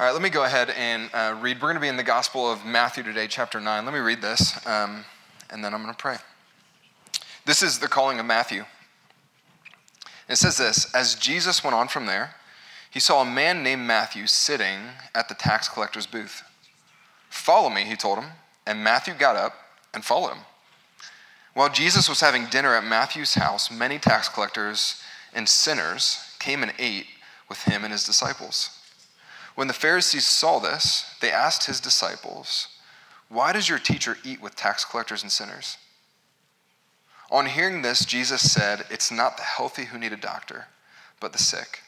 All right, let me go ahead and uh, read. We're going to be in the Gospel of Matthew today, chapter 9. Let me read this, um, and then I'm going to pray. This is the calling of Matthew. It says this As Jesus went on from there, he saw a man named Matthew sitting at the tax collector's booth. Follow me, he told him. And Matthew got up and followed him. While Jesus was having dinner at Matthew's house, many tax collectors and sinners came and ate with him and his disciples. When the Pharisees saw this, they asked his disciples, Why does your teacher eat with tax collectors and sinners? On hearing this, Jesus said, It's not the healthy who need a doctor, but the sick.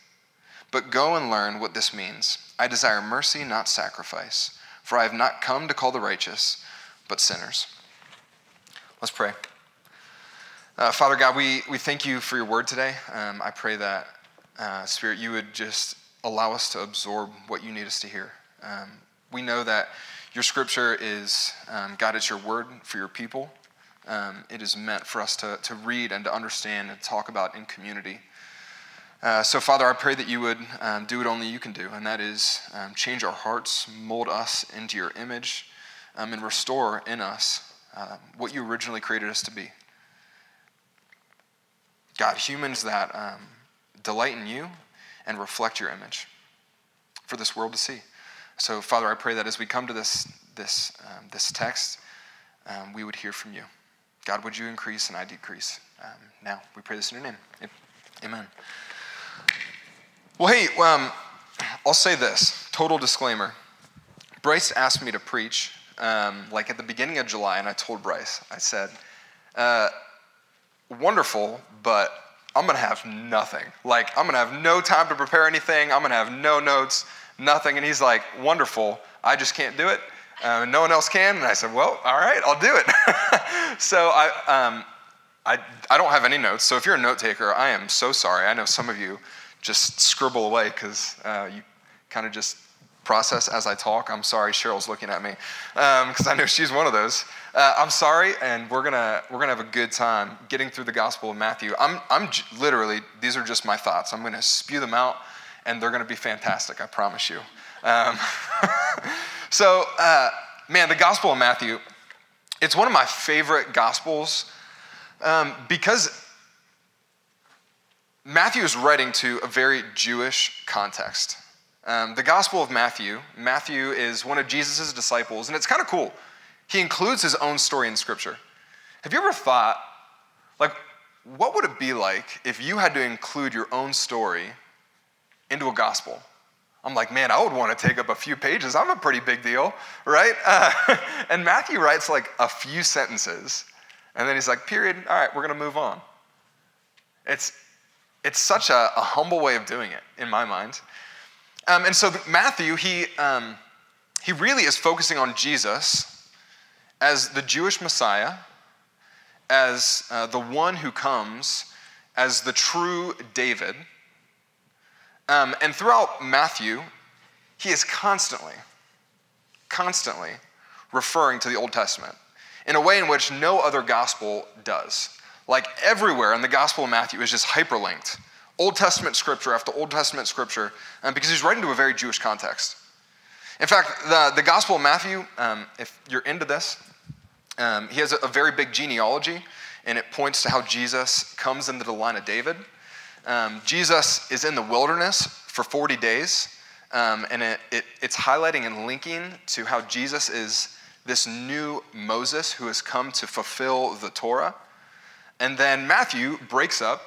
But go and learn what this means. I desire mercy, not sacrifice, for I have not come to call the righteous, but sinners. Let's pray. Uh, Father God, we, we thank you for your word today. Um, I pray that, uh, Spirit, you would just allow us to absorb what you need us to hear. Um, we know that your scripture is, um, God, it's your word for your people. Um, it is meant for us to, to read and to understand and talk about in community. Uh, so, Father, I pray that you would um, do what only you can do, and that is um, change our hearts, mold us into your image, um, and restore in us uh, what you originally created us to be. God, humans that um, delight in you and reflect your image for this world to see. So, Father, I pray that as we come to this, this, um, this text, um, we would hear from you. God, would you increase and I decrease? Um, now, we pray this in your name. Amen. Well, hey, um, I'll say this total disclaimer. Bryce asked me to preach um, like at the beginning of July, and I told Bryce, I said, uh, wonderful, but I'm going to have nothing. Like, I'm going to have no time to prepare anything. I'm going to have no notes, nothing. And he's like, wonderful. I just can't do it. Um, no one else can. And I said, well, all right, I'll do it. so I, um, I, I don't have any notes. So if you're a note taker, I am so sorry. I know some of you just scribble away because uh, you kind of just process as I talk. I'm sorry, Cheryl's looking at me because um, I know she's one of those. Uh, I'm sorry, and we're gonna we're gonna have a good time getting through the Gospel of Matthew. I'm I'm j- literally these are just my thoughts. I'm gonna spew them out, and they're gonna be fantastic. I promise you. Um, so, uh, man, the Gospel of Matthew, it's one of my favorite Gospels um, because Matthew is writing to a very Jewish context. Um, the Gospel of Matthew, Matthew is one of Jesus' disciples, and it's kind of cool. He includes his own story in Scripture. Have you ever thought, like, what would it be like if you had to include your own story into a gospel? I'm like, man, I would want to take up a few pages. I'm a pretty big deal, right? Uh, and Matthew writes like a few sentences, and then he's like, period, all right, we're going to move on. It's, it's such a, a humble way of doing it, in my mind. Um, and so Matthew, he, um, he really is focusing on Jesus as the Jewish Messiah, as uh, the one who comes as the true David. Um, and throughout Matthew, he is constantly, constantly referring to the Old Testament in a way in which no other gospel does. Like everywhere in the Gospel of Matthew is just hyperlinked Old Testament scripture after Old Testament scripture um, because he's writing to a very Jewish context. In fact, the, the Gospel of Matthew, um, if you're into this, um, he has a, a, very big genealogy, and it points to how Jesus comes into the line of David. Um, Jesus is in the wilderness for 40 days, um, and it, it, it's highlighting and linking to how Jesus is this new Moses who has come to fulfill the Torah. And then Matthew breaks up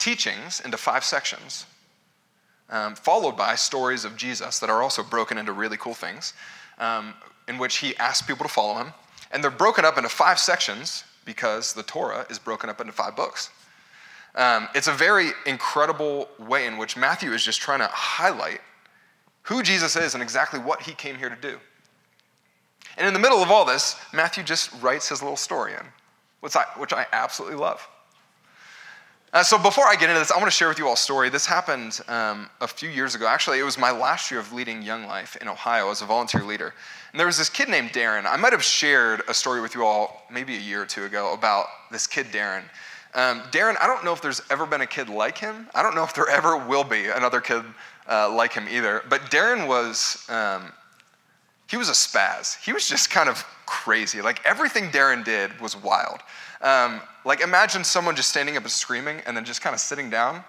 teachings into five sections, um, followed by stories of Jesus that are also broken into really cool things, um, in which he asks people to follow him. And they're broken up into five sections because the Torah is broken up into five books. Um, it's a very incredible way in which Matthew is just trying to highlight who Jesus is and exactly what he came here to do. And in the middle of all this, Matthew just writes his little story in, which I, which I absolutely love. Uh, so before I get into this, I want to share with you all a story. This happened um, a few years ago. Actually, it was my last year of leading Young Life in Ohio as a volunteer leader. And there was this kid named Darren. I might have shared a story with you all maybe a year or two ago about this kid, Darren. Um, Darren, I don't know if there's ever been a kid like him. I don't know if there ever will be another kid uh, like him either. But Darren was, um, he was a spaz. He was just kind of crazy. Like everything Darren did was wild. Um, like imagine someone just standing up and screaming and then just kind of sitting down.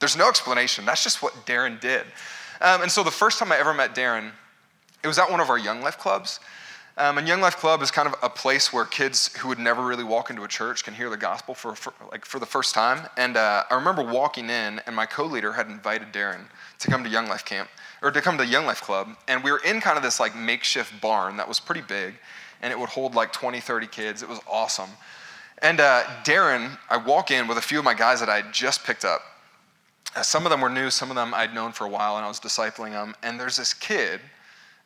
There's no explanation. That's just what Darren did. Um, and so the first time I ever met Darren, it was at one of our Young Life clubs. Um, and Young Life Club is kind of a place where kids who would never really walk into a church can hear the gospel for, for like for the first time. And uh, I remember walking in, and my co-leader had invited Darren to come to Young Life Camp or to come to Young Life Club, and we were in kind of this like makeshift barn that was pretty big, and it would hold like 20, 30 kids. It was awesome. And uh, Darren, I walk in with a few of my guys that I had just picked up. Uh, some of them were new, some of them I'd known for a while, and I was discipling them. And there's this kid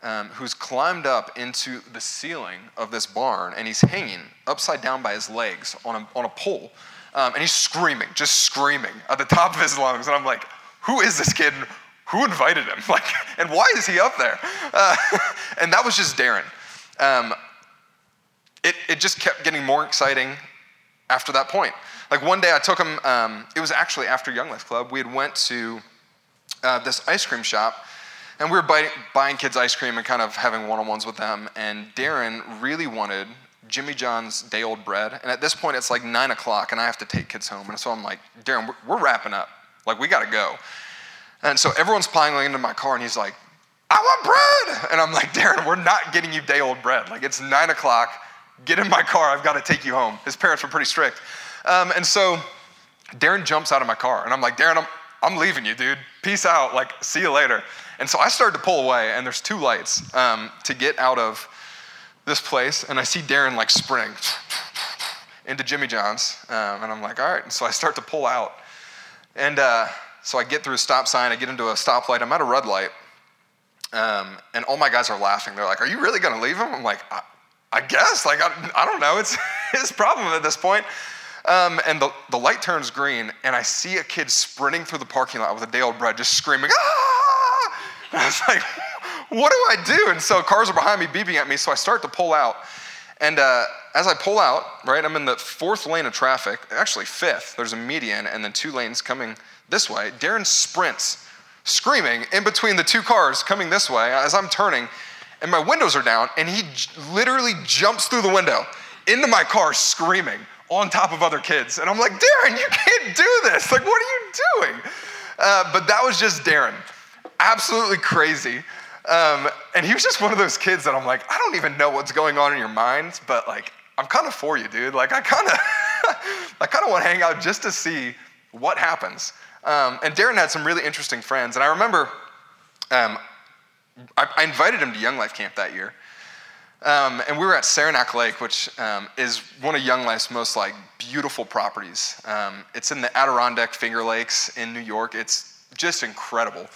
um, who's climbed up into the ceiling of this barn and he's hanging upside down by his legs on a, on a pole. Um, and he's screaming, just screaming at the top of his lungs. And I'm like, who is this kid? Who invited him? Like, and why is he up there? Uh, and that was just Darren. Um, it, it just kept getting more exciting after that point. Like one day I took him, um, it was actually after Young Life Club, we had went to uh, this ice cream shop and we were buying, buying kids ice cream and kind of having one-on-ones with them. And Darren really wanted Jimmy John's day old bread. And at this point, it's like nine o'clock, and I have to take kids home. And so I'm like, Darren, we're, we're wrapping up. Like, we got to go. And so everyone's piling into my car, and he's like, I want bread. And I'm like, Darren, we're not getting you day old bread. Like, it's nine o'clock. Get in my car. I've got to take you home. His parents were pretty strict. Um, and so Darren jumps out of my car, and I'm like, Darren, I'm, I'm leaving you, dude. Peace out. Like, see you later. And so I started to pull away, and there's two lights um, to get out of this place, and I see Darren like spring into Jimmy John's, um, and I'm like, all right. And so I start to pull out, and uh, so I get through a stop sign, I get into a stoplight, I'm at a red light, um, and all my guys are laughing. They're like, "Are you really going to leave him?" I'm like, I, I guess. Like, I, I, don't know. It's his problem at this point. Um, and the, the light turns green, and I see a kid sprinting through the parking lot with a day old bread, just screaming, ah! And I was like, what do I do? And so cars are behind me beeping at me, so I start to pull out. And uh, as I pull out, right, I'm in the fourth lane of traffic, actually fifth. There's a median and then two lanes coming this way. Darren sprints, screaming in between the two cars coming this way as I'm turning, and my windows are down, and he j- literally jumps through the window into my car screaming on top of other kids. And I'm like, Darren, you can't do this. Like, what are you doing? Uh, but that was just Darren absolutely crazy. Um, and he was just one of those kids that I'm like, I don't even know what's going on in your mind, but like, I'm kind of for you, dude. Like, I kind of, I kind of want to hang out just to see what happens. Um, and Darren had some really interesting friends, and I remember um, I, I, invited him to Young Life Camp that year, um, and we were at Saranac Lake, which um, is one of Young Life's most like beautiful properties. Um, it's in the Adirondack Finger Lakes in New York. It's just incredible.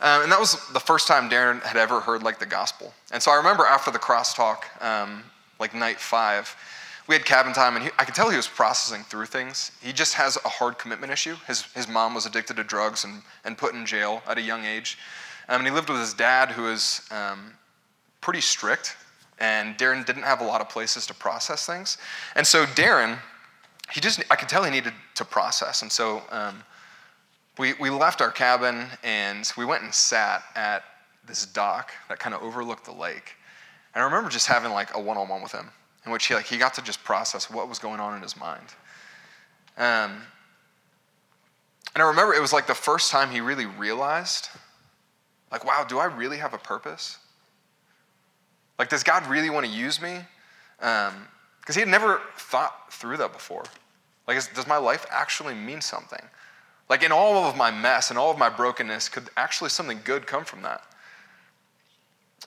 Um, and that was the first time Darren had ever heard like the gospel. And so I remember after the crosstalk, um, like night five, we had cabin time, and he, I could tell he was processing through things. He just has a hard commitment issue. His, his mom was addicted to drugs and, and put in jail at a young age. Um, and he lived with his dad, who was um, pretty strict, and Darren didn't have a lot of places to process things. And so Darren, he just, I could tell he needed to process. And so um, we, we left our cabin and we went and sat at this dock that kind of overlooked the lake. And I remember just having like a one-on-one with him in which he like he got to just process what was going on in his mind. Um, and I remember it was like the first time he really realized, like, wow, do I really have a purpose? Like, does God really want to use me? Because um, he had never thought through that before. Like, is, does my life actually mean something? Like in all of my mess and all of my brokenness, could actually something good come from that?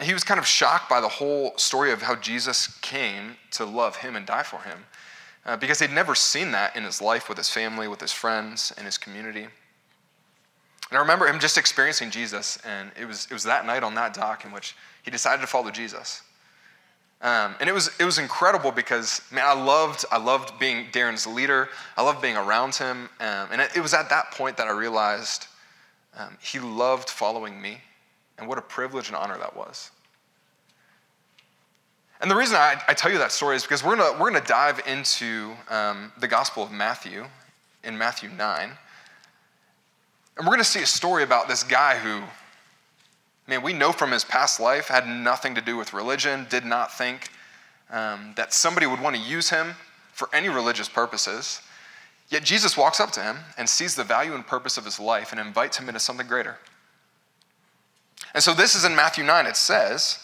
He was kind of shocked by the whole story of how Jesus came to love him and die for him uh, because he'd never seen that in his life with his family, with his friends, and his community. And I remember him just experiencing Jesus, and it was, it was that night on that dock in which he decided to follow Jesus. Um, and it was, it was incredible because, man, I loved, I loved being Darren's leader. I loved being around him. Um, and it, it, was at that point that I realized um, he loved following me. And what a privilege and honor that was. And the reason I, I tell you that story is because we're going we're gonna dive into um, the Gospel of Matthew in Matthew 9. And we're going to see a story about this guy who, man, we know from his past life had nothing to do with religion, did not think um, that somebody would want to use him for any religious purposes. Yet Jesus walks up to him and sees the value and purpose of his life and invites him into something greater. And so this is in Matthew 9. It says,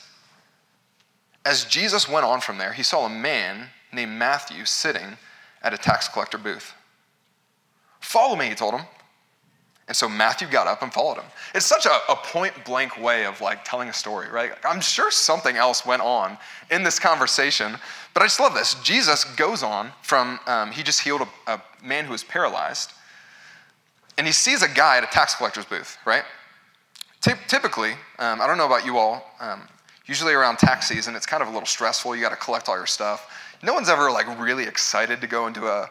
As Jesus went on from there, he saw a man named Matthew sitting at a tax collector booth. Follow me, he told him. And so Matthew got up and followed him. It's such a, a point blank way of like telling a story, right? I'm sure something else went on in this conversation, but I just love this. Jesus goes on from, um, he just healed a, a man who was paralyzed, and he sees a guy at a tax collector's booth, right? typically, um, I don't know about you all, um, usually around tax season, it's kind of a little stressful. You got to collect all your stuff. No one's ever like really excited to go into a,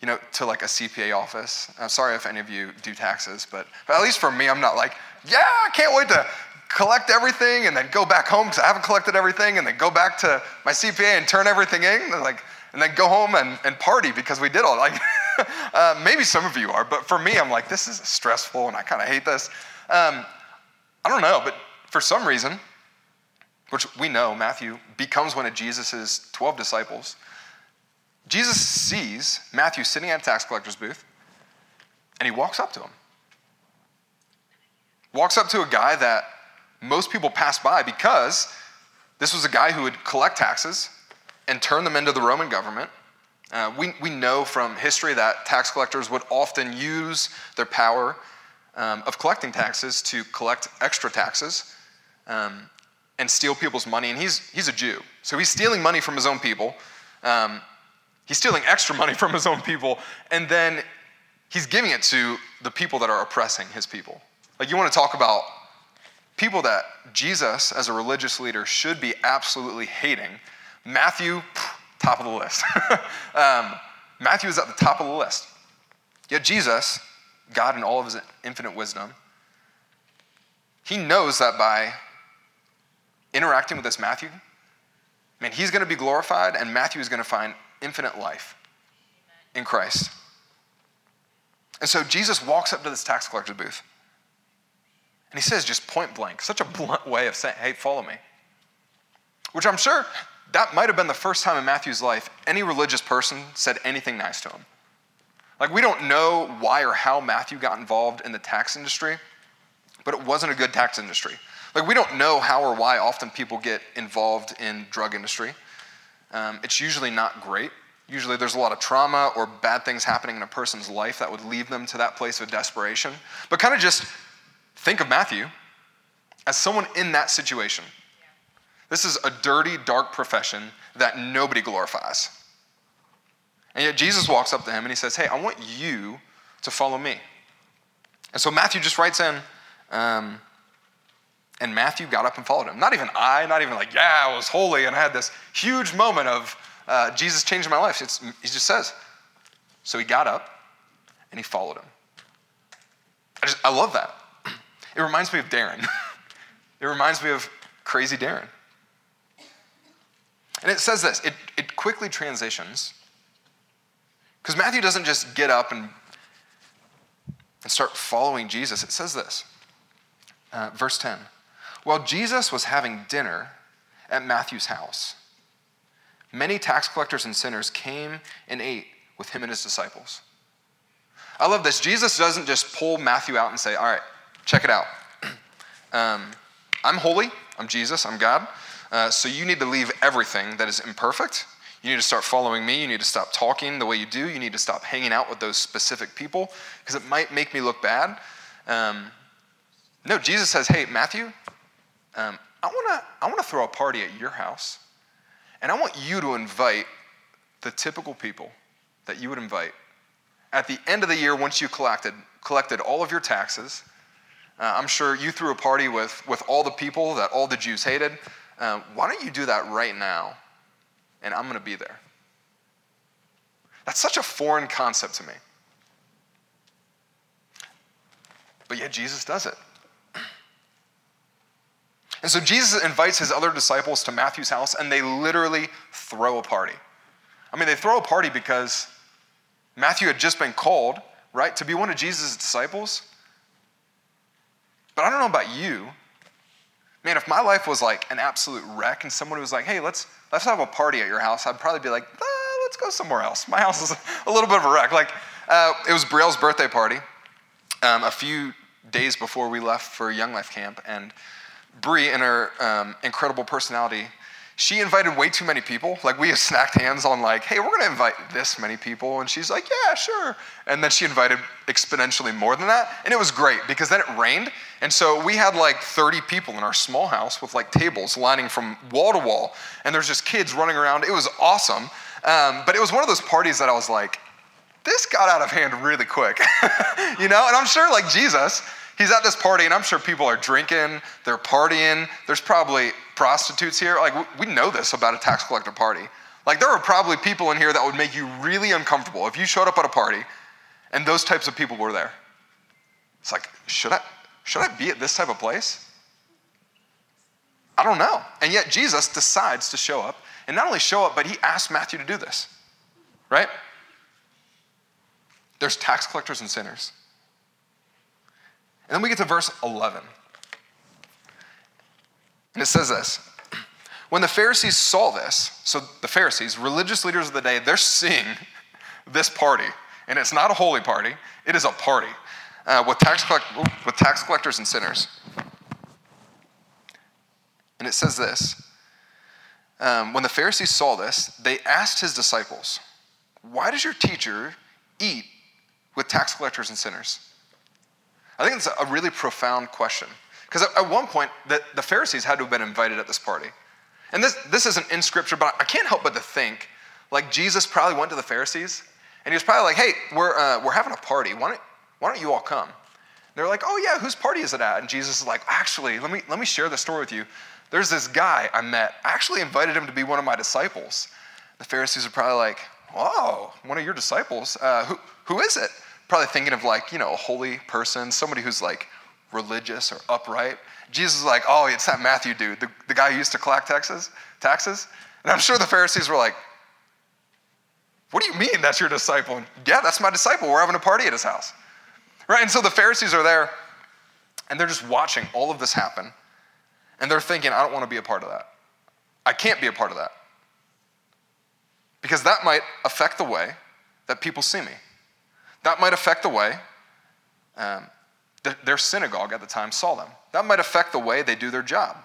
you know, to like a CPA office. I'm sorry if any of you do taxes, but, but at least for me, I'm not like, yeah, I can't wait to collect everything and then go back home because I haven't collected everything and then go back to my CPA and turn everything in and like, and then go home and, and party because we did all like, uh, maybe some of you are, but for me, I'm like, this is stressful and I kind of hate this. Um, I don't know, but for some reason, which we know Matthew becomes one of Jesus' 12 disciples, Jesus sees Matthew sitting at a tax collector's booth and he walks up to him. Walks up to a guy that most people pass by because this was a guy who would collect taxes and turn them into the Roman government. Uh, we, we know from history that tax collectors would often use their power um, of collecting taxes to collect extra taxes um, and steal people's money. And he's, he's a Jew, so he's stealing money from his own people. Um, he's stealing extra money from his own people, and then he's giving it to the people that are oppressing his people. Like, you want to talk about people that Jesus, as a religious leader, should be absolutely hating. Matthew, top of the list. um, Matthew is at the top of the list. Yet Jesus God, in all of his infinite wisdom, he knows that by interacting with this Matthew, man, he's going to be glorified, and Matthew is going to find infinite life in Christ. And so Jesus walks up to this tax collector's booth. And he says, just point blank, such a blunt way of saying, hey, follow me. Which I'm sure that might have been the first time in Matthew's life any religious person said anything nice to him. Like, we don't know why or how Matthew got involved in the tax industry, but it wasn't a good tax industry. Like, we don't know how or why often people get involved in drug industry. Um, it's usually not great. Usually there's a lot of trauma or bad things happening in a person's life that would lead them to that place of desperation. But kind of just think of Matthew as someone in that situation. This is a dirty, dark profession that nobody glorifies. And yet Jesus walks up to him and he says, Hey, I want you to follow me. And so Matthew just writes in, um, and Matthew got up and followed him. Not even I, not even like, yeah, I was holy and I had this huge moment of uh, Jesus changing my life. It's, he just says. So he got up and he followed him. I, just, I love that. It reminds me of Darren. it reminds me of crazy Darren. And it says this it, it quickly transitions because Matthew doesn't just get up and, and start following Jesus. It says this, uh, verse 10. While Jesus was having dinner at Matthew's house, many tax collectors and sinners came and ate with him and his disciples. I love this. Jesus doesn't just pull Matthew out and say, All right, check it out. um, I'm holy, I'm Jesus, I'm God. Uh, so you need to leave everything that is imperfect you need to start following me. You need to stop talking the way you do. You need to stop hanging out with those specific people because it might make me look bad. Um, no, Jesus says, hey, Matthew, um, I want to I wanna throw a party at your house, and I want you to invite the typical people that you would invite. At the end of the year, once you collected, collected all of your taxes, uh, I'm sure you threw a party with, with all the people that all the Jews hated. Uh, why don't you do that right now? and I'm going to be there. That's such a foreign concept to me. But yet Jesus does it. And so Jesus invites his other disciples to Matthew's house, and they literally throw a party. I mean, they throw a party because Matthew had just been called, right, to be one of Jesus' disciples. But I don't know about you. Man, if my life was like an absolute wreck and someone was like, hey, let's, let's have a party at your house, I'd probably be like, ah, let's go somewhere else. My house is a little bit of a wreck. Like, uh, it was Brielle's birthday party um, a few days before we left for Young Life Camp, and Brie, and her um, incredible personality, she invited way too many people. Like we have snacked hands on like, hey, we're gonna invite this many people, and she's like, yeah, sure. And then she invited exponentially more than that, and it was great because then it rained, and so we had like 30 people in our small house with like tables lining from wall to wall, and there's just kids running around. It was awesome, um, but it was one of those parties that I was like, this got out of hand really quick, you know. And I'm sure like Jesus he's at this party, and I'm sure people are drinking, they're partying. There's probably prostitutes here. Like, we know this about a tax collector party. Like, there are probably people in here that would make you really uncomfortable if you showed up at a party and those types of people were there. It's like, should I, should I be at this type of place? I don't know. And yet, Jesus decides to show up, and not only show up, but he asks Matthew to do this, right? There's tax collectors and sinners. And then we get to verse 11. And it says this When the Pharisees saw this, so the Pharisees, religious leaders of the day, they're seeing this party. And it's not a holy party, it is a party uh, with, tax collect- with tax collectors and sinners. And it says this um, When the Pharisees saw this, they asked his disciples, Why does your teacher eat with tax collectors and sinners? I think it's a really profound question. Because at one point, the, the Pharisees had to have been invited at this party. And this, this isn't in scripture, but I can't help but to think like Jesus probably went to the Pharisees and he was probably like, hey, we're, uh, we're having a party. Why don't, why don't you all come? They're like, oh, yeah, whose party is it at? And Jesus is like, actually, let me, let me share the story with you. There's this guy I met. I actually invited him to be one of my disciples. The Pharisees are probably like, whoa, one of your disciples? Uh, who, who is it? Probably thinking of like, you know, a holy person, somebody who's like religious or upright. Jesus is like, oh, it's that Matthew dude, the, the guy who used to collect taxes, taxes. And I'm sure the Pharisees were like, what do you mean that's your disciple? And, yeah, that's my disciple. We're having a party at his house. Right? And so the Pharisees are there and they're just watching all of this happen. And they're thinking, I don't want to be a part of that. I can't be a part of that. Because that might affect the way that people see me. That might affect the way um, the, their synagogue at the time saw them. That might affect the way they do their job.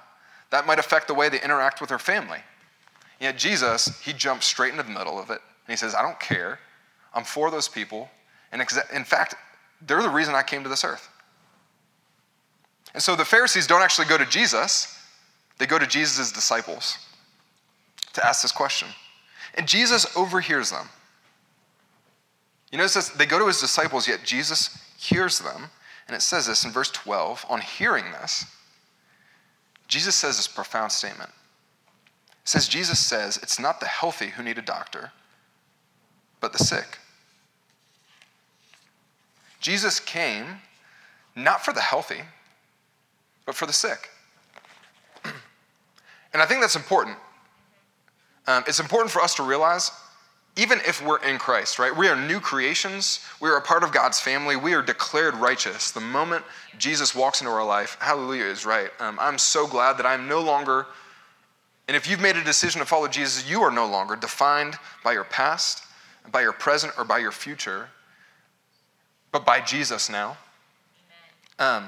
That might affect the way they interact with their family. Yet Jesus, he jumps straight into the middle of it. And he says, I don't care. I'm for those people. And in fact, they're the reason I came to this earth. And so the Pharisees don't actually go to Jesus, they go to Jesus' disciples to ask this question. And Jesus overhears them. You notice this, they go to his disciples, yet Jesus hears them. And it says this in verse 12 on hearing this, Jesus says this profound statement. It says, Jesus says, it's not the healthy who need a doctor, but the sick. Jesus came not for the healthy, but for the sick. and I think that's important. Um, it's important for us to realize even if we're in Christ, right? We are new creations. We are a part of God's family. We are declared righteous. The moment Jesus walks into our life, hallelujah is right. Um, I'm so glad that I'm no longer, and if you've made a decision to follow Jesus, you are no longer defined by your past, by your present, or by your future, but by Jesus now. Um,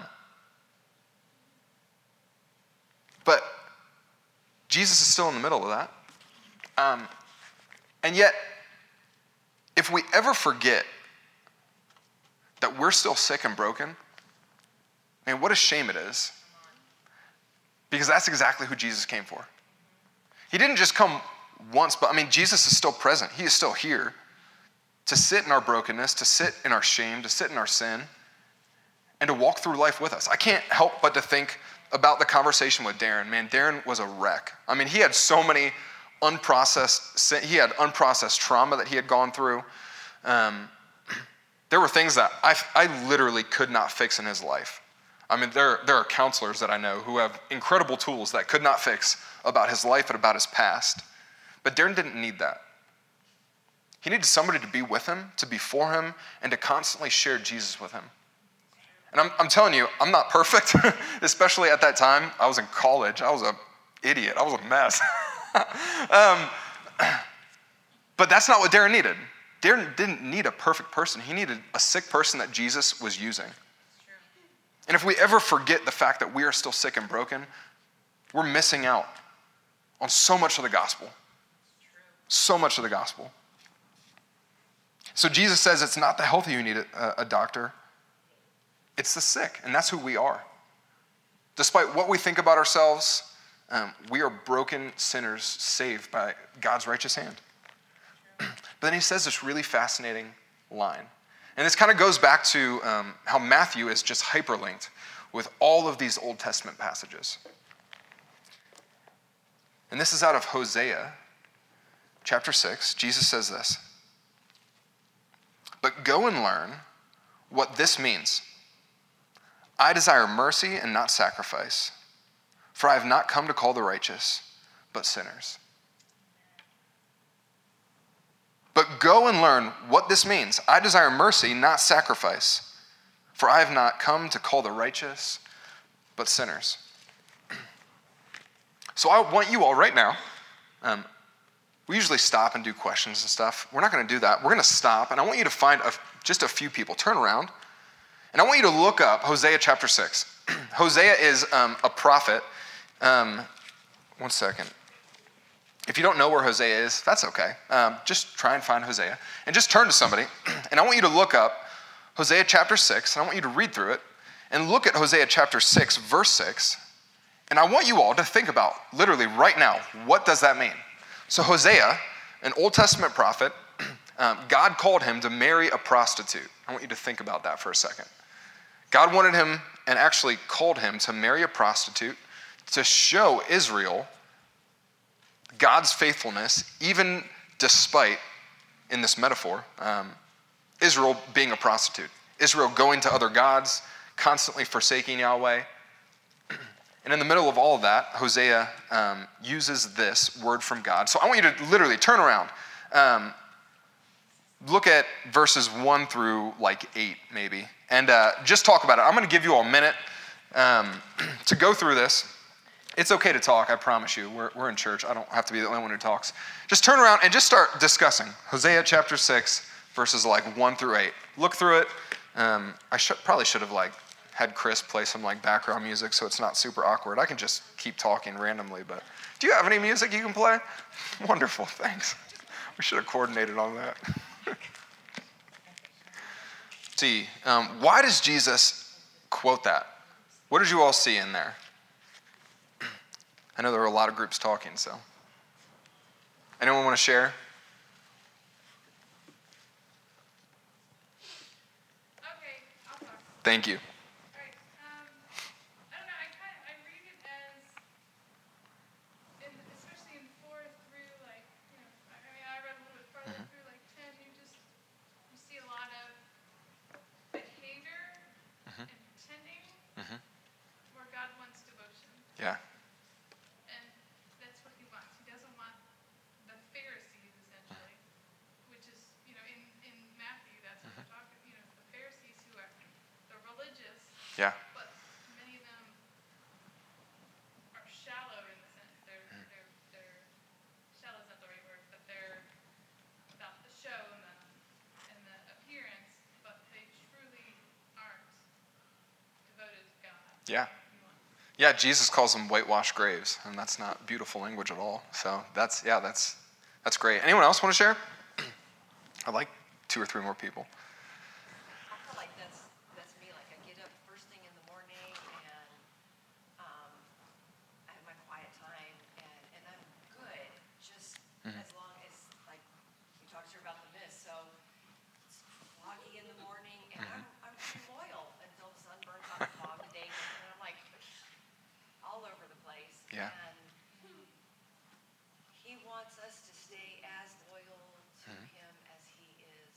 but Jesus is still in the middle of that. Um, and yet, if we ever forget that we're still sick and broken, I mean, what a shame it is. Because that's exactly who Jesus came for. He didn't just come once, but I mean, Jesus is still present. He is still here to sit in our brokenness, to sit in our shame, to sit in our sin, and to walk through life with us. I can't help but to think about the conversation with Darren. Man, Darren was a wreck. I mean, he had so many unprocessed, he had unprocessed trauma that he had gone through. Um, there were things that I, I literally could not fix in his life. I mean, there, there are counselors that I know who have incredible tools that could not fix about his life and about his past. But Darren didn't need that. He needed somebody to be with him, to be for him, and to constantly share Jesus with him. And I'm, I'm telling you, I'm not perfect, especially at that time. I was in college. I was an idiot. I was a mess. um, but that's not what Darren needed. Darren didn't need a perfect person, he needed a sick person that Jesus was using. And if we ever forget the fact that we are still sick and broken, we're missing out on so much of the gospel. So much of the gospel. So Jesus says it's not the healthy who need a, a doctor, it's the sick, and that's who we are. Despite what we think about ourselves, um, we are broken sinners saved by God's righteous hand. but then he says this really fascinating line. And this kind of goes back to um, how Matthew is just hyperlinked with all of these Old Testament passages. And this is out of Hosea chapter 6. Jesus says this But go and learn what this means. I desire mercy and not sacrifice, for I have not come to call the righteous, but sinners. But go and learn what this means. I desire mercy, not sacrifice, for I have not come to call the righteous, but sinners. So I want you all right now. Um, we usually stop and do questions and stuff. We're not going to do that. We're going to stop, and I want you to find a, just a few people. Turn around, and I want you to look up Hosea chapter 6. Hosea is um, a prophet. Um, one second. If you don't know where Hosea is, that's okay. Um, just try and find Hosea. And just turn to somebody, and I want you to look up Hosea chapter 6, and I want you to read through it, and look at Hosea chapter 6, verse 6. And I want you all to think about, literally right now, what does that mean? So, Hosea, an Old Testament prophet, um, God called him to marry a prostitute. I want you to think about that for a second. God wanted him and actually called him to marry a prostitute to show Israel God's faithfulness, even despite, in this metaphor, um, Israel being a prostitute, Israel going to other gods, constantly forsaking Yahweh. And in the middle of all of that, Hosea um, uses this word from God. So I want you to literally turn around. Um, look at verses 1 through like 8, maybe, and uh, just talk about it. I'm going to give you a minute um, to go through this. It's okay to talk, I promise you. We're, we're in church. I don't have to be the only one who talks. Just turn around and just start discussing Hosea chapter 6, verses like 1 through 8. Look through it. Um, I probably should have like had Chris play some like background music so it's not super awkward. I can just keep talking randomly, but do you have any music you can play? Wonderful, thanks. We should have coordinated on that. see, um, why does Jesus quote that? What did you all see in there? I know there were a lot of groups talking, so. Anyone want to share? Okay, I'll talk. Thank you. Alright, um, I don't know, I kind of, I read it as, in, especially in four through like, you know, I I mean, I read a little bit further through like ten, you just, you see a lot of behavior and pretending Mhm. where God wants devotion. Yeah. And that's what he wants. He doesn't want the Pharisees essentially, which is, you know, in, in Matthew, that's what we're talking, you know, the Pharisees who are the religious, Yeah. but many of them are shallow in the sense they're, they're, they're, shallow is not the right word, but they're about the show and the, and the appearance, but they truly aren't devoted to God. Yeah. He wants. Yeah, Jesus calls them whitewashed graves, and that's not beautiful language at all. So that's yeah, that's that's great. Anyone else want to share? I'd like two or three more people. I feel like that's, that's me, like I get up first thing in the morning and, um, I have my quiet time and, and I'm good, just as long as, like, you talked to her about the mist, so it's foggy in the morning and I'm, I'm pretty loyal until the sun burns off the fog the day, and I'm like all over the place. Yeah. And he wants us to stay as loyal to him as he is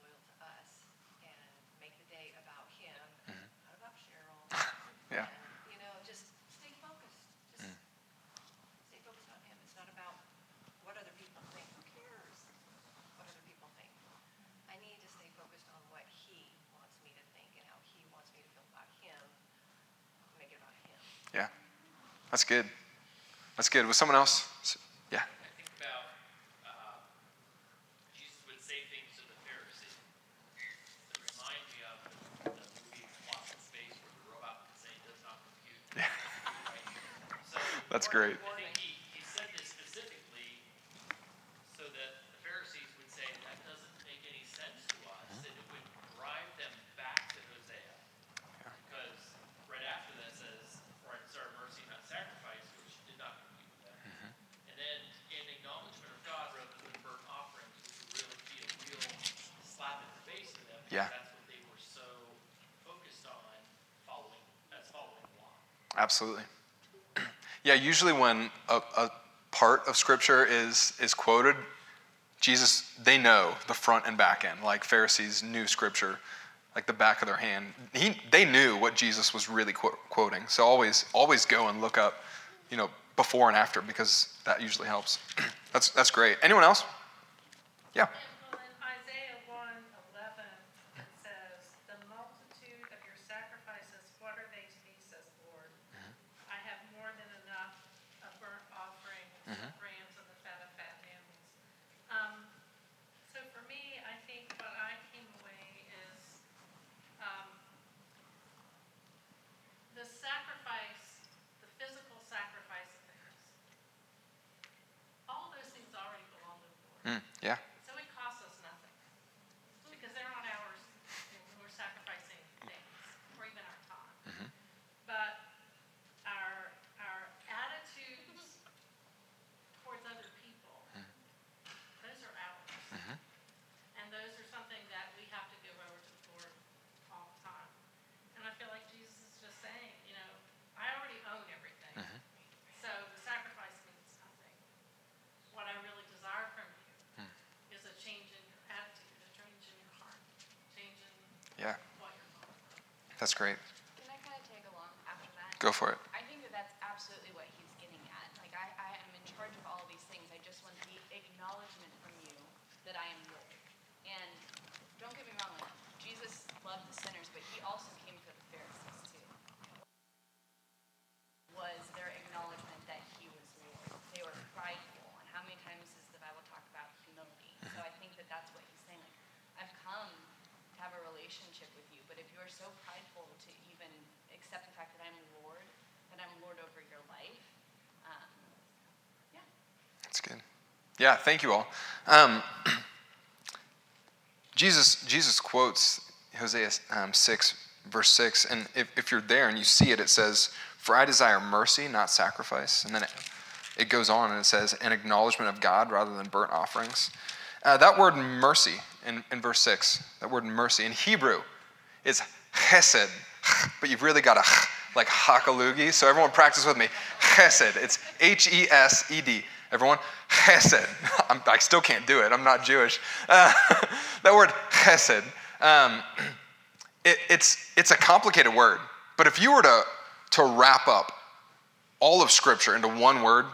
loyal to us and make the day about him, not about Cheryl. Yeah. And, you know, just stay focused. Just stay focused on him. It's not about what other people think. Who cares what other people think? I need to stay focused on what he wants me to think and how he wants me to feel about That's good. That's good. Was someone else? Yeah. I think about uh, Jesus would say things to the Pharisees that remind me of the movie Lost in Space where the robot would say does not compute. Right? So That's great. I think he, he said this specifically so that the Pharisees would say that doesn't make any sense to us, and it would drive them back to Hosea. Because right after that says, For I desire mercy, not sacrifice, which did not compute with them. And then in acknowledgement of God rather than burnt offerings, which would really be a real slap in the face to them. because Yeah. That's what they were so focused on following, as following the law. Absolutely. Yeah, usually when a, a part of scripture is is quoted, Jesus they know the front and back end. Like Pharisees knew scripture like the back of their hand. He they knew what Jesus was really quote, quoting. So always always go and look up, you know, before and after because that usually helps. that's that's great. Anyone else? Yeah. Well, in Isaiah 1, 11, it says, The multitude of your sacrifices, what are they to me, says the Lord? I have more than enough of burnt offerings, of rams, and the fat of fat animals. Um, so for me, I think what I came away is, um, the sacrifice, the physical sacrifice of theirs. All those things already belong to the Lord. Mm, yeah. So it costs us nothing, because they're not ours, and we're sacrificing things, or even our time. But our, our attitudes towards other people, those are ours. And those are something that we have to give over to the Lord all the time. And I feel like Jesus is just saying, you know, I already own everything. So the sacrifice means nothing. What I really desire from you is a change in your attitude, a change in your heart, change in Yeah. what you're going through. That's great. Can I kind of tag along after that? Go for it. I think that that's absolutely what he's getting at. Like, I, I am in charge of all of these things. I just want the acknowledgement from you that I am Lord. And don't get me wrong, like, Jesus loved the sinners, but he also came for the Pharisees too. Was their acknowledgement that he was Lord. They were prideful. And how many times does the Bible talk about humility? Mm-hmm. So I think that that's what he's saying. Like, I've come to have a relationship with you, but if you are so prideful accept the fact that I'm Lord, that I'm Lord over your life, um, yeah. That's good. Yeah, thank you all. Um, Jesus, Jesus quotes Hosea um, 6, verse 6, and if, if you're there and you see it, it says, For I desire mercy, not sacrifice. And then it, it goes on and it says, An acknowledgement of God rather than burnt offerings. Uh, that word mercy in, in verse 6, that word mercy in Hebrew is chesed, but you've really got to like hakalugi. So everyone practice with me. Chesed. It's H E S E D. Everyone, chesed. I'm, I still can't do it. I'm not Jewish. Uh, that word chesed. Um, it, it's it's a complicated word, but if you were to to wrap up all of Scripture into one word,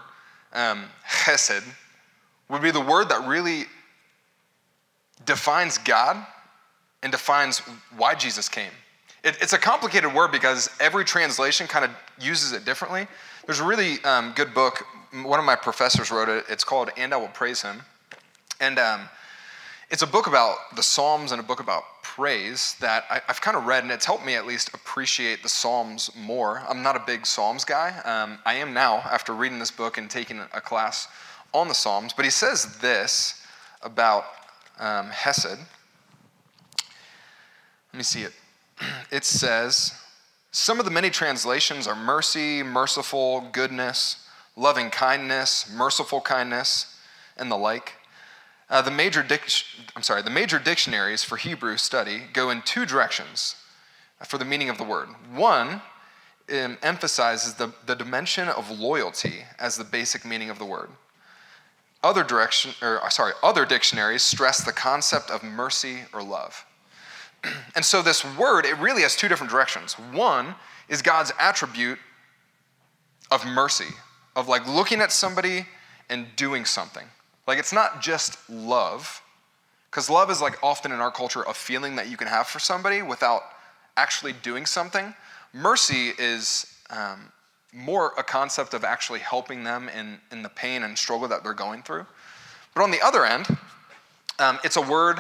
um, chesed would be the word that really defines God and defines why Jesus came. It, it's a complicated word because every translation kind of uses it differently. There's a really um, good book. One of my professors wrote it. It's called "And I Will Praise Him," and um, it's a book about the Psalms and a book about praise that I, have kind of read, and it's helped me at least appreciate the Psalms more. I'm not a big Psalms guy. Um, I am now after reading this book and taking a class on the Psalms. But he says this about um, Hesed. Let me see it. It says, some of the many translations are mercy, merciful, goodness, loving kindness, merciful kindness, and the like. Uh, the major dic- I'm sorry, the major dictionaries for Hebrew study go in two directions for the meaning of the word. One um, emphasizes the, the dimension of loyalty as the basic meaning of the word. Other direction, or sorry, other dictionaries stress the concept of mercy or love. And so this word, it really has two different directions. One is God's attribute of mercy, of like looking at somebody and doing something. Like it's not just love, because love is like often in our culture a feeling that you can have for somebody without actually doing something. Mercy is um, more a concept of actually helping them in, in the pain and struggle that they're going through. But on the other end, um, it's a word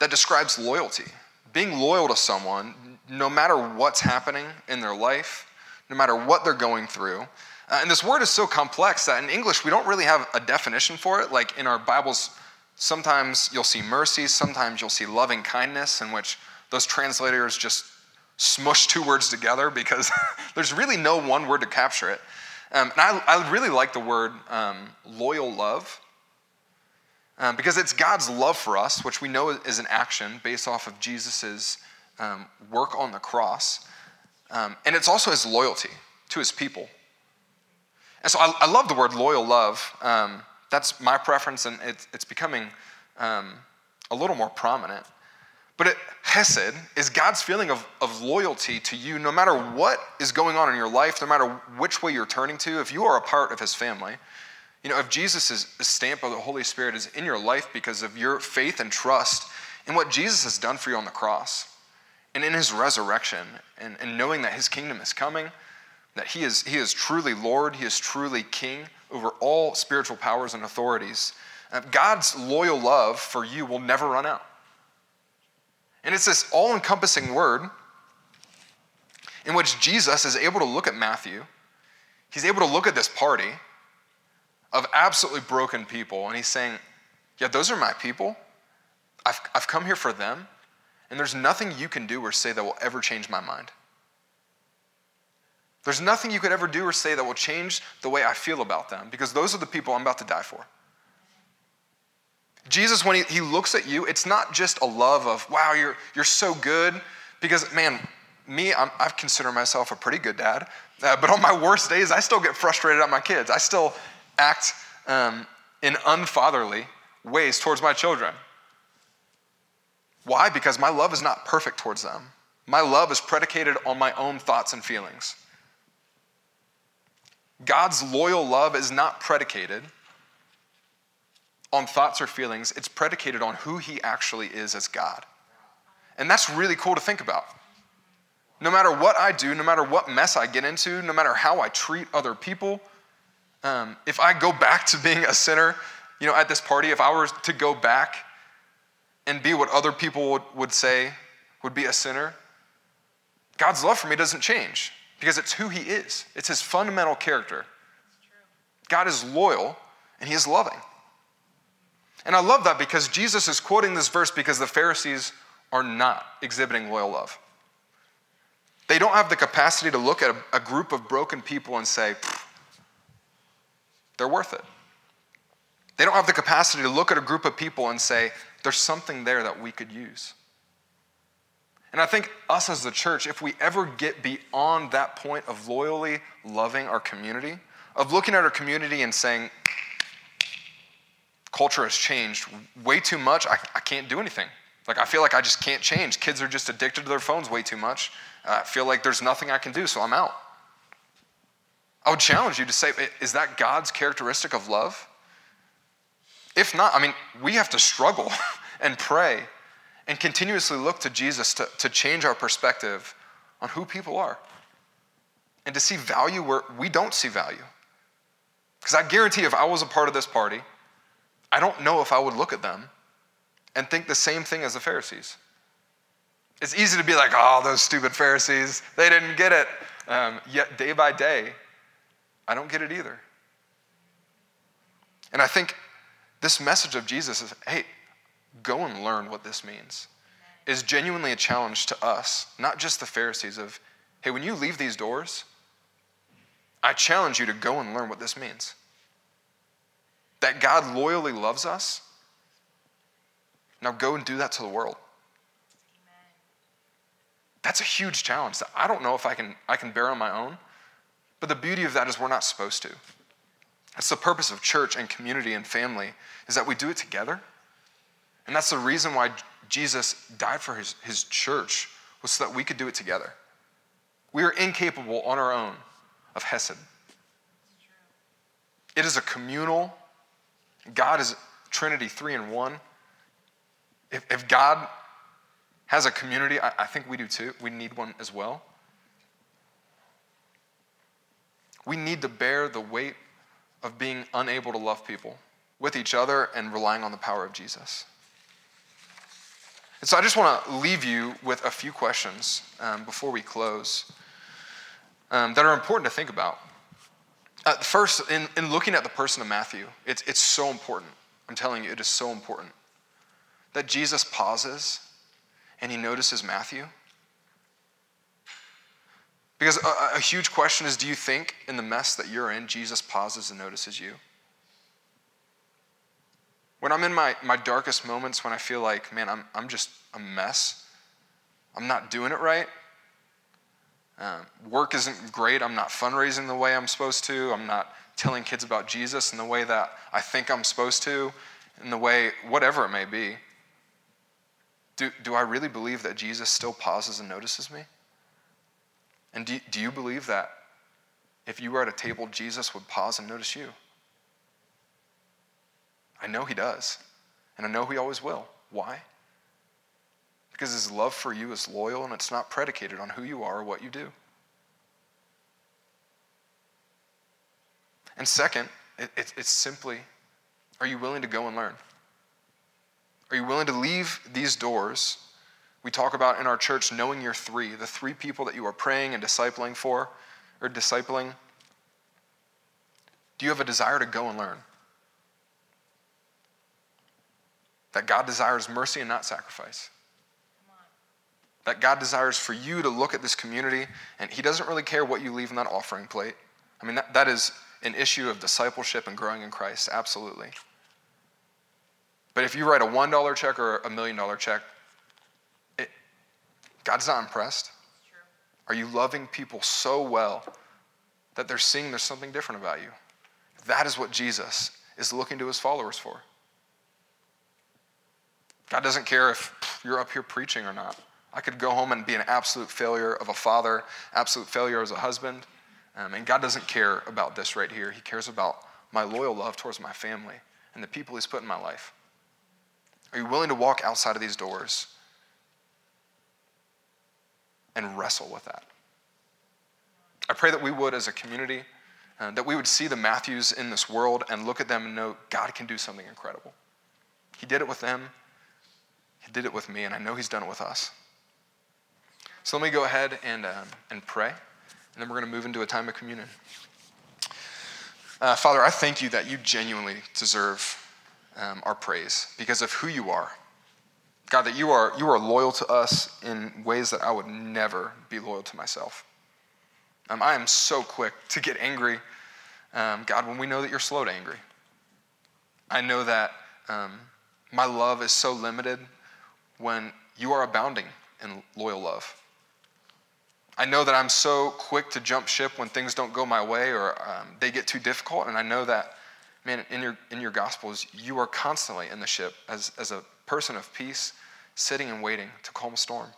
that describes loyalty. Being loyal to someone, no matter what's happening in their life, no matter what they're going through. Uh, and this word is so complex that in English we don't really have a definition for it. Like in our Bibles, sometimes you'll see mercy, sometimes you'll see loving kindness, in which those translators just smush two words together because there's really no one word to capture it. Um, and I, I, really like the word um, loyal love um, because it's God's love for us, which we know is an action based off of Jesus' um, work on the cross. Um, and it's also his loyalty to his people. And so I, I love the word loyal love. Um, that's my preference, and it's, it's becoming a little more prominent. But it, Hesed is God's feeling of, of loyalty to you no matter what is going on in your life, no matter which way you're turning to. If you are a part of his family, you know, if Jesus' stamp of the Holy Spirit is in your life because of your faith and trust in what Jesus has done for you on the cross and in his resurrection, and, and knowing that his kingdom is coming, that he is, he is truly Lord, he is truly King over all spiritual powers and authorities, uh, God's loyal love for you will never run out. And it's this all encompassing word in which Jesus is able to look at Matthew. He's able to look at this party of absolutely broken people, and he's saying, Yeah, those are my people. I've, I've come here for them, and there's nothing you can do or say that will ever change my mind. There's nothing you could ever do or say that will change the way I feel about them, because those are the people I'm about to die for. Jesus, when he, he looks at you, it's not just a love of, wow, you're, you're so good, because man, me, I'm, I consider myself a pretty good dad, uh, but on my worst days, I still get frustrated at my kids. I still act um, in unfatherly ways towards my children. Why? Because my love is not perfect towards them. My love is predicated on my own thoughts and feelings. God's loyal love is not predicated on thoughts or feelings, it's predicated on who he actually is as God. And that's really cool to think about. No matter what I do, no matter what mess I get into, no matter how I treat other people, um, if I go back to being a sinner, you know, at this party, if I were to go back and be what other people would, would say would be a sinner, God's love for me doesn't change because it's who He is, it's His fundamental character. God is loyal and He is loving. And I love that because Jesus is quoting this verse because the Pharisees are not exhibiting loyal love. They don't have the capacity to look at a, a group of broken people and say, they're worth it. They don't have the capacity to look at a group of people and say, there's something there that we could use. And I think us as the church, if we ever get beyond that point of loyally loving our community, of looking at our community and saying, culture has changed way too much. I, I can't do anything. Like, I feel like I just can't change. Kids are just addicted to their phones way too much. Uh, I feel like there's nothing I can do, so I'm out. I would challenge you to say, is that God's characteristic of love? If not, I mean, we have to struggle and pray and continuously look to Jesus to, to change our perspective on who people are and to see value where we don't see value. Because I guarantee if I was a part of this party, I don't know if I would look at them and think the same thing as the Pharisees. It's easy to be like, oh, those stupid Pharisees, they didn't get it. Um, yet, day by day, I don't get it either. And I think this message of Jesus is hey, go and learn what this means, is genuinely a challenge to us, not just the Pharisees, of hey, when you leave these doors, I challenge you to go and learn what this means that God loyally loves us, now go and do that to the world. That's a huge challenge that I don't know if I can, I can bear on my own. But the beauty of that is we're not supposed to. That's the purpose of church and community and family, is that we do it together. And that's the reason why Jesus died for his, his church, was so that we could do it together. We are incapable on our own of Hesed. It is a communal God is Trinity, three in one. If, if God has a community, I, I think we do too. We need one as well. We need to bear the weight of being unable to love people with each other and relying on the power of Jesus. And so I just want to leave you with a few questions um, before we close um, that are important to think about. Uh, first, in, in looking at the person of Matthew, it's, it's so important. I'm telling you, it is so important that Jesus pauses and he notices Matthew. Because a, a, huge question is do you think in the mess that you're in, Jesus pauses and notices you? When I'm in my, my darkest moments, when I feel like, man, I'm, I'm just a mess, I'm not doing it right, um, work isn't great, I'm not fundraising the way I'm supposed to, I'm not telling kids about Jesus in the way that I think I'm supposed to, in the way, whatever it may be. Do, do I really believe that Jesus still pauses and notices me? And do, do you believe that if you were at a table, Jesus would pause and notice you? I know he does. And I know he always will. Why? Because his love for you is loyal and it's not predicated on who you are or what you do. And second, it, it, it's simply are you willing to go and learn? Are you willing to leave these doors? We talk about in our church knowing your three, the three people that you are praying and discipling for, or discipling. Do you have a desire to go and learn? That God desires mercy and not sacrifice. That God desires for you to look at this community, and He doesn't really care what you leave in that offering plate. I mean, that, that is an issue of discipleship and growing in Christ, absolutely. But if you write a $1 check or a million dollar check, God's not impressed. Are you loving people so well that they're seeing there's something different about you? That is what Jesus is looking to his followers for. God doesn't care if you're up here preaching or not. I could go home and be an absolute failure of a father, absolute failure as a husband. Um, and God doesn't care about this right here. He cares about my loyal love towards my family and the people He's put in my life. Are you willing to walk outside of these doors and wrestle with that? I pray that we would, as a community, uh, that we would see the Matthews in this world and look at them and know God can do something incredible. He did it with them, He did it with me, and I know He's done it with us. So let me go ahead and, um, and pray, and then we're going to move into a time of communion. Uh, Father, I thank you that you genuinely deserve um, our praise because of who you are. God, that you are, you are loyal to us in ways that I would never be loyal to myself. Um, I am so quick to get angry, um, God, when we know that you're slow to angry. I know that um, my love is so limited when you are abounding in loyal love. I know that I'm so quick to jump ship when things don't go my way or um, they get too difficult, and I know that man, in your, in your Gospels, you are constantly in the ship as, as a person of peace, sitting and waiting to calm a storm.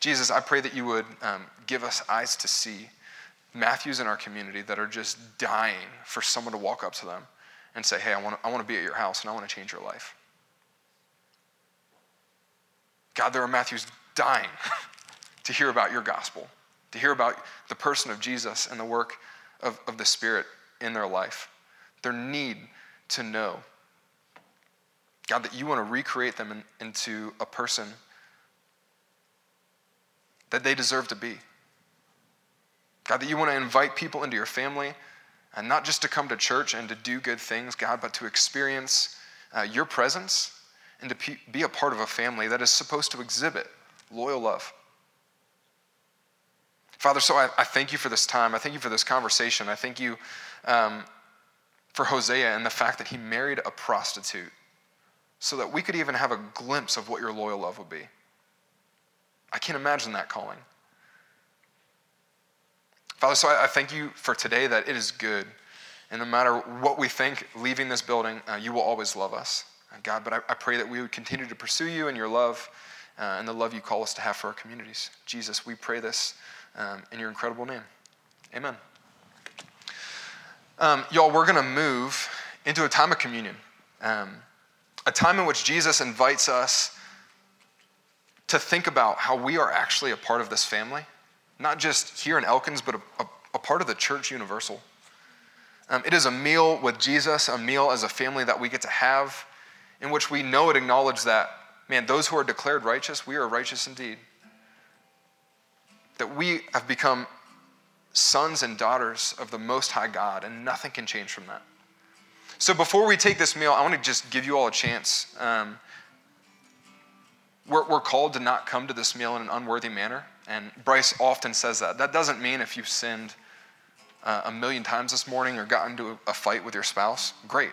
Jesus, I pray that you would um, give us eyes to see Matthews in our community that are just dying for someone to walk up to them and say, Hey, I want to, I want to be at your house and I want to change your life. God, there are Matthews dying to hear about your gospel, to hear about the person of Jesus and the work of, of the Spirit in their life, their need to know. God, that you want to recreate them in, into a person that they deserve to be. God, that you want to invite people into your family, and not just to come to church and to do good things, God, but to experience uh, your presence and to be a part of a family that is supposed to exhibit loyal love. Father, so I, I thank you for this time. I thank you for this conversation. I thank you um, for Hosea and the fact that he married a prostitute so that we could even have a glimpse of what your loyal love would be. I can't imagine that calling. Father, so I, I thank you for today that it is good. And no matter what we think leaving this building, uh, you will always love us. Uh, God, but I, I, pray that we would continue to pursue you and your love uh, and the love you call us to have for our communities. Jesus, we pray this um, in your incredible name. Amen. Um, y'all, we're going to move into a time of communion, um, a time in which Jesus invites us to think about how we are actually a part of this family not just here in Elkins, but a, a, a part of the church universal. Um, it is a meal with Jesus, a meal as a family that we get to have, in which we know and acknowledge that, man, those who are declared righteous, we are righteous indeed. That we have become sons and daughters of the Most High God, and nothing can change from that. So before we take this meal, I want to just give you all a chance. Um, we're, we're called to not come to this meal in an unworthy manner, and Bryce often says that. That doesn't mean if you've sinned uh, a million times this morning or got into a, a fight with your spouse, great.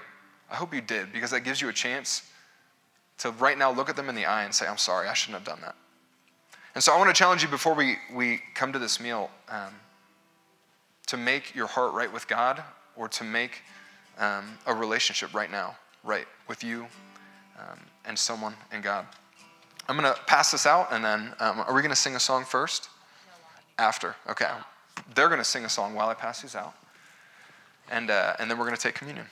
I hope you did, because that gives you a chance to right now look at them in the eye and say, I'm sorry, I shouldn't have done that. And so I want to challenge you before we, we come to this meal um, to make your heart right with God or to make um, a relationship right now right with you um, and someone and God. I'm going to pass this out, and then um, are we going to sing a song first? After. Okay. They're going to sing a song while I pass these out. And, uh, and then we're going to take communion.